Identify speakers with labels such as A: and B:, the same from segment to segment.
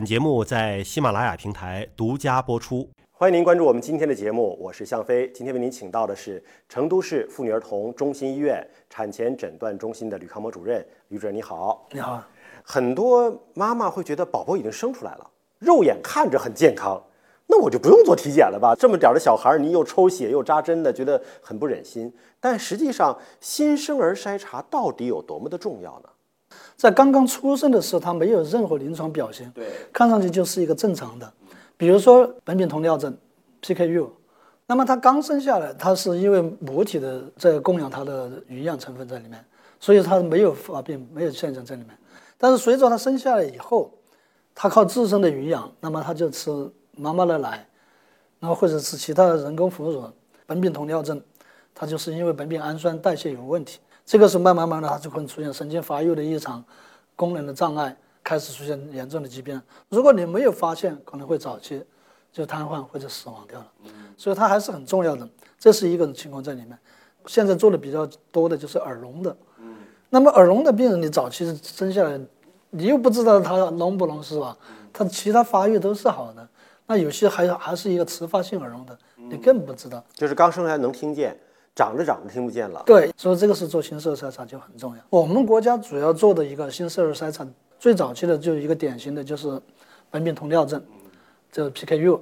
A: 本节目在喜马拉雅平台独家播出。
B: 欢迎您关注我们今天的节目，我是向飞。今天为您请到的是成都市妇女儿童中心医院产前诊断中心的吕康模主任。吕主任你好，
C: 你好。
B: 很多妈妈会觉得宝宝已经生出来了，肉眼看着很健康，那我就不用做体检了吧？这么点儿的小孩儿，你又抽血又扎针的，觉得很不忍心。但实际上，新生儿筛查到底有多么的重要呢？
C: 在刚刚出生的时候，他没有任何临床表现，
B: 对，
C: 看上去就是一个正常的。比如说苯丙酮尿症 （PKU），那么他刚生下来，他是因为母体的在供养他的营养成分在里面，所以他没有发病，没有现象在里面。但是随着他生下来以后，他靠自身的营养，那么他就吃妈妈的奶，然后或者是其他的人工辅乳。苯丙酮尿症，它就是因为苯丙氨酸代谢有问题，这个是慢慢慢的它就会出现神经发育的异常，功能的障碍。开始出现严重的疾病，如果你没有发现，可能会早期就瘫痪或者死亡掉了。所以它还是很重要的，这是一个情况在里面。现在做的比较多的就是耳聋的。那么耳聋的病人，你早期生下来，你又不知道他聋不聋是吧？他其他发育都是好的，那有些还还是一个迟发性耳聋的，你更不知道。
B: 就是刚生下来能听见，长着长着听不见了。
C: 对，所以这个是做新生儿筛查就很重要。我们国家主要做的一个新生儿筛查。最早期的就一个典型的就是苯丙酮尿症，这个 PKU。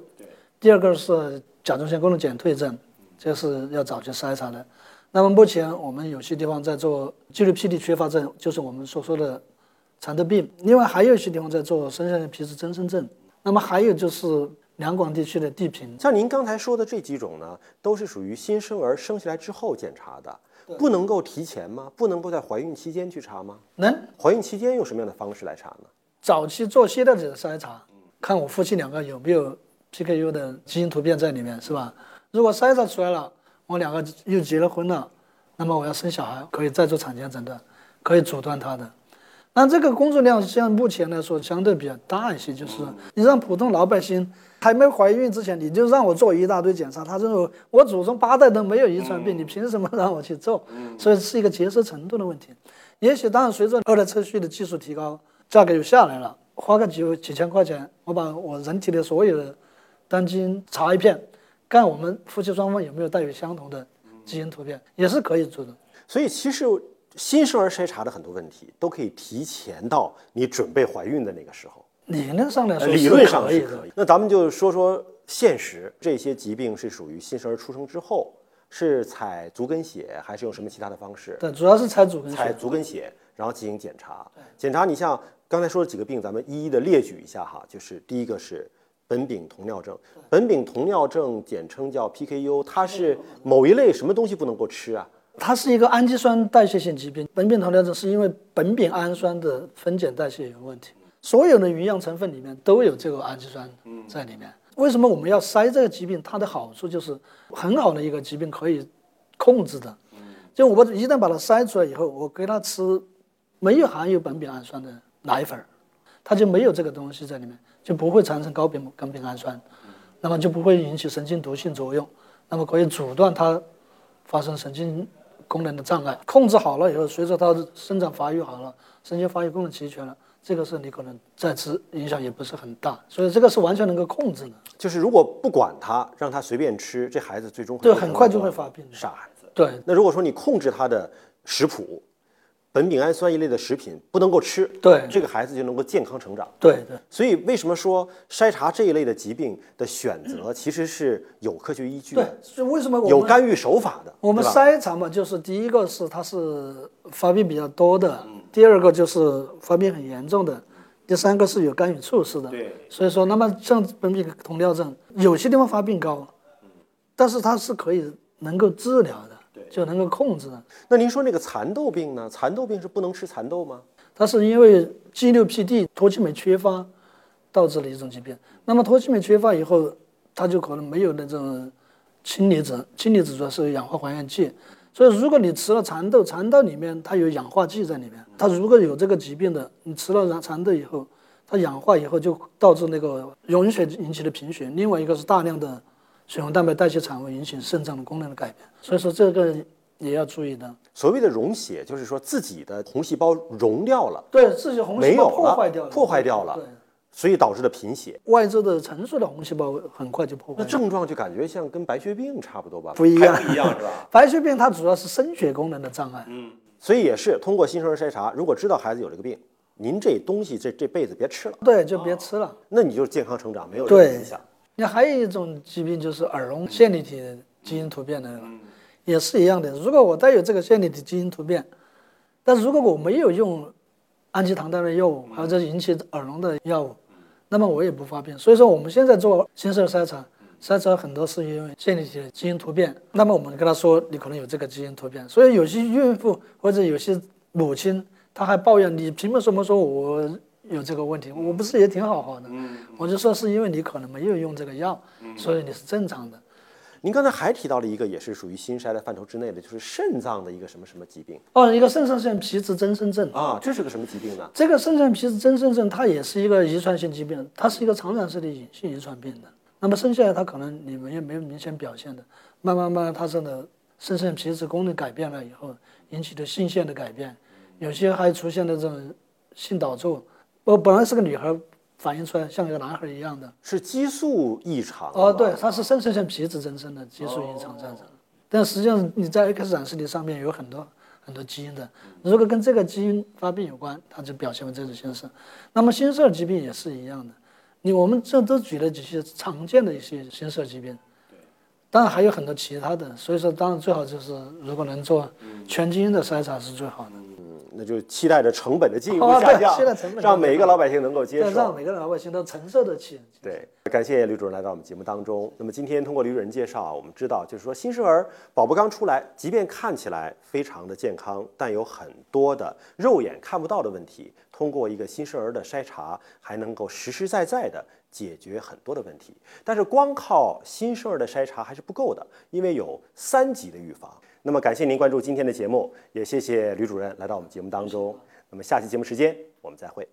C: 第二个是甲状腺功能减退症，这是要早期筛查的。那么目前我们有些地方在做肌肉 PD 缺乏症，就是我们所说的蚕豆病。另外还有一些地方在做深层皮质增生症。那么还有就是两广地区的地贫。
B: 像您刚才说的这几种呢，都是属于新生儿生下来之后检查的。不能够提前吗？不能够在怀孕期间去查吗？
C: 能。
B: 怀孕期间用什么样的方式来查呢？
C: 早期做携带者筛查，看我夫妻两个有没有 PKU 的基因突变在里面，是吧？如果筛查出来了，我两个又结了婚了，那么我要生小孩，可以再做产前诊断，可以阻断他的。那这个工作量像目前来说相对比较大一些，就是你让普通老百姓。还没怀孕之前，你就让我做一大堆检查，他认为我祖宗八代都没有遗传病，你凭什么让我去做？所以是一个接受程度的问题。也许当然随着二代测序的技术提高，价格又下来了，花个几几千块钱，我把我人体的所有的单基因查一遍，看我们夫妻双方有没有带有相同的基因突变，也是可以做的。
B: 所以其实新生儿筛查的很多问题都可以提前到你准备怀孕的那个时候。
C: 理论上来说，
B: 理论上
C: 是
B: 可以。那咱们就说说现实，这些疾病是属于新生儿出生之后，是采足跟血，还是用什么其他的方式？
C: 对，主要是采足跟血。
B: 采足跟血，然后进行检查。检查，你像刚才说的几个病，咱们一一的列举一下哈。就是第一个是苯丙酮尿症，苯丙酮尿症简称叫 PKU，它是某一类什么东西不能够吃啊？
C: 它是一个氨基酸代谢性疾病。苯丙酮尿症是因为苯丙氨酸的分解代谢有问题。所有的营养成分里面都有这个氨基酸在里面。为什么我们要筛这个疾病？它的好处就是很好的一个疾病可以控制的。就我一旦把它筛出来以后，我给他吃没有含有苯丙氨酸的奶粉，它就没有这个东西在里面，就不会产生高苯苯丙氨酸，那么就不会引起神经毒性作用，那么可以阻断它发生神经功能的障碍。控制好了以后，随着它的生长发育好了，神经发育功能齐全了。这个是你可能再吃影响也不是很大，所以这个是完全能够控制的。
B: 就是如果不管他，让他随便吃，这孩子最终
C: 对很快就会发病。
B: 傻孩子。
C: 对。
B: 那如果说你控制他的食谱。苯丙氨酸一类的食品不能够吃，
C: 对
B: 这个孩子就能够健康成长。
C: 对对，
B: 所以为什么说筛查这一类的疾病的选择其实是有科学依据的？
C: 对，为什么
B: 有干预手法的？
C: 我们筛查嘛，就是第一个是它是发病比较多的，第二个就是发病很严重的，第三个是有干预措施的。
B: 对，
C: 所以说，那么像苯丙酮尿症，有些地方发病高，但是它是可以能够治疗的。就能够控制的。
B: 那您说那个蚕豆病呢？蚕豆病是不能吃蚕豆吗？
C: 它是因为 G6PD 脱氢酶缺乏导致的一种疾病。那么脱氢酶缺乏以后，它就可能没有那种氢离子。氢离子主要是氧化还原剂。所以如果你吃了蚕豆，蚕豆里面它有氧化剂在里面。它如果有这个疾病的，你吃了蚕豆以后，它氧化以后就导致那个溶血引起的贫血。另外一个是大量的。血红蛋白代谢产物引起肾脏的功能的改变，所以说这个也要注意的。
B: 所谓的溶血，就是说自己的红细胞溶掉了，
C: 对自己红细胞破坏掉了，
B: 破坏掉了。
C: 对，
B: 所以导致的贫血。
C: 外周的成熟的红细胞很快就破坏。
B: 那症状就感觉像跟白血病差不多吧？
C: 不一样
B: 不一样是吧？
C: 白血病它主要是生血功能的障碍，嗯
B: 所以也是通过新生儿筛查，如果知道孩子有这个病，您这东西这这辈子别吃了，
C: 对，就别吃了。
B: 那你就健康成长，没有影响。
C: 那还有一种疾病就是耳聋线粒体基因突变的那个，也是一样的。如果我带有这个线粒体基因突变，但是如果我没有用氨基糖代类药物或者引起耳聋的药物，那么我也不发病。所以说我们现在做新生儿筛查，筛查很多是因为线粒体的基因突变。那么我们跟他说你可能有这个基因突变，所以有些孕妇或者有些母亲，她还抱怨你凭什么说我有这个问题？我不是也挺好好的？我就说是因为你可能没有用这个药，所以你是正常的。
B: 您刚才还提到了一个也是属于心衰的范畴之内的，就是肾脏的一个什么什么疾病
C: 哦，一个肾上腺皮质增生症。
B: 啊？这是个什么疾病呢？
C: 这个肾上皮质增生症，它也是一个遗传性疾病，它是一个常染色的隐性遗传病的。那么生下来它可能你们也没有明显表现的，慢慢慢慢它这个肾上腺皮质功能改变了以后，引起的性腺的改变，有些还出现了这种性导致。我本来是个女孩，反映出来像一个男孩一样的。
B: 是激素异常
C: 哦，对，它是肾上腺皮质增生的激素异常造成的。但实际上你在 X 染色体上面有很多很多基因的，如果跟这个基因发病有关，它就表现为这种形式。那么新生儿疾病也是一样的，你我们这都举了几些常见的一些新生儿疾病，当然还有很多其他的，所以说当然最好就是如果能做全基因的筛查是最好的。
B: 那就期待着成本的进一步下降，
C: 期待成本
B: 让每一个老百姓能够接
C: 受让
B: 受。
C: 每个老百姓都承受得起。
B: 对，感谢吕主任来到我们节目当中。那么今天通过吕主任介绍啊，我们知道就是说新生儿宝宝刚出来，即便看起来非常的健康，但有很多的肉眼看不到的问题，通过一个新生儿的筛查，还能够实实在在的解决很多的问题。但是光靠新生儿的筛查还是不够的，因为有三级的预防。那么感谢您关注今天的节目，也谢谢吕主任来到我们节目当中。那么下期节目时间我们再会。